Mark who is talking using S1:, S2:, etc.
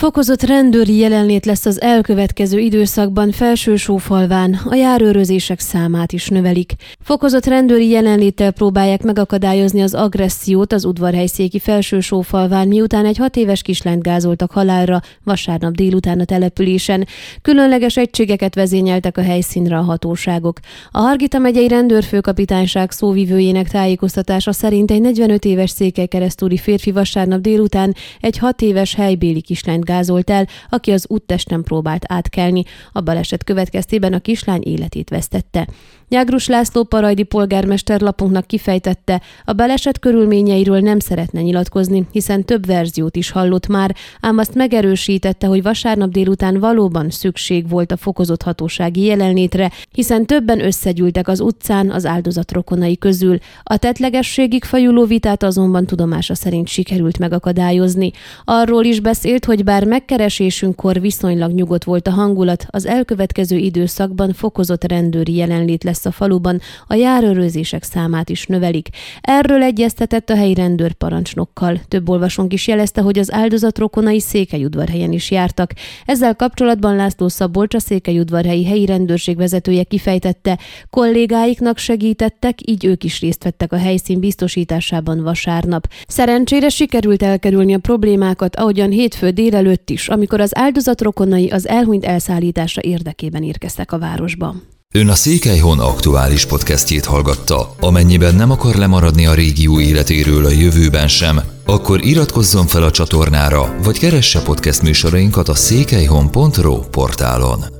S1: Fokozott rendőri jelenlét lesz az elkövetkező időszakban felsősófalván, a járőrözések számát is növelik. Fokozott rendőri jelenléttel próbálják megakadályozni az agressziót az udvarhelyszéki felsősófalván, miután egy hat éves kislányt gázoltak halálra vasárnap délután a településen. Különleges egységeket vezényeltek a helyszínre a hatóságok. A Hargita megyei rendőrfőkapitányság szóvivőjének tájékoztatása szerint egy 45 éves székelykeresztúri férfi vasárnap délután egy hat éves helybéli kislányt gázolt el, aki az úttesten próbált átkelni. A baleset következtében a kislány életét vesztette. Jágrus László parajdi polgármester lapunknak kifejtette, a baleset körülményeiről nem szeretne nyilatkozni, hiszen több verziót is hallott már, ám azt megerősítette, hogy vasárnap délután valóban szükség volt a fokozott hatósági jelenlétre, hiszen többen összegyűltek az utcán az áldozat rokonai közül. A tetlegességig fajuló vitát azonban tudomása szerint sikerült megakadályozni. Arról is beszélt, hogy bár megkeresésünkkor viszonylag nyugodt volt a hangulat, az elkövetkező időszakban fokozott rendőri jelenlét lesz a faluban, a járőrözések számát is növelik. Erről egyeztetett a helyi rendőrparancsnokkal. Több olvasónk is jelezte, hogy az áldozat rokonai Székelyudvarhelyen is jártak. Ezzel kapcsolatban László Szabolcs, a Székelyudvarhelyi helyi rendőrség vezetője kifejtette, kollégáiknak segítettek, így ők is részt vettek a helyszín biztosításában vasárnap. Szerencsére sikerült elkerülni a problémákat, ahogyan hétfő délelőtt is, amikor az áldozat rokonai az elhunyt elszállítása érdekében érkeztek a városba.
S2: Ön a Székelyhon aktuális podcastjét hallgatta. Amennyiben nem akar lemaradni a régió életéről a jövőben sem, akkor iratkozzon fel a csatornára, vagy keresse podcast műsorainkat a székelyhon.pro portálon.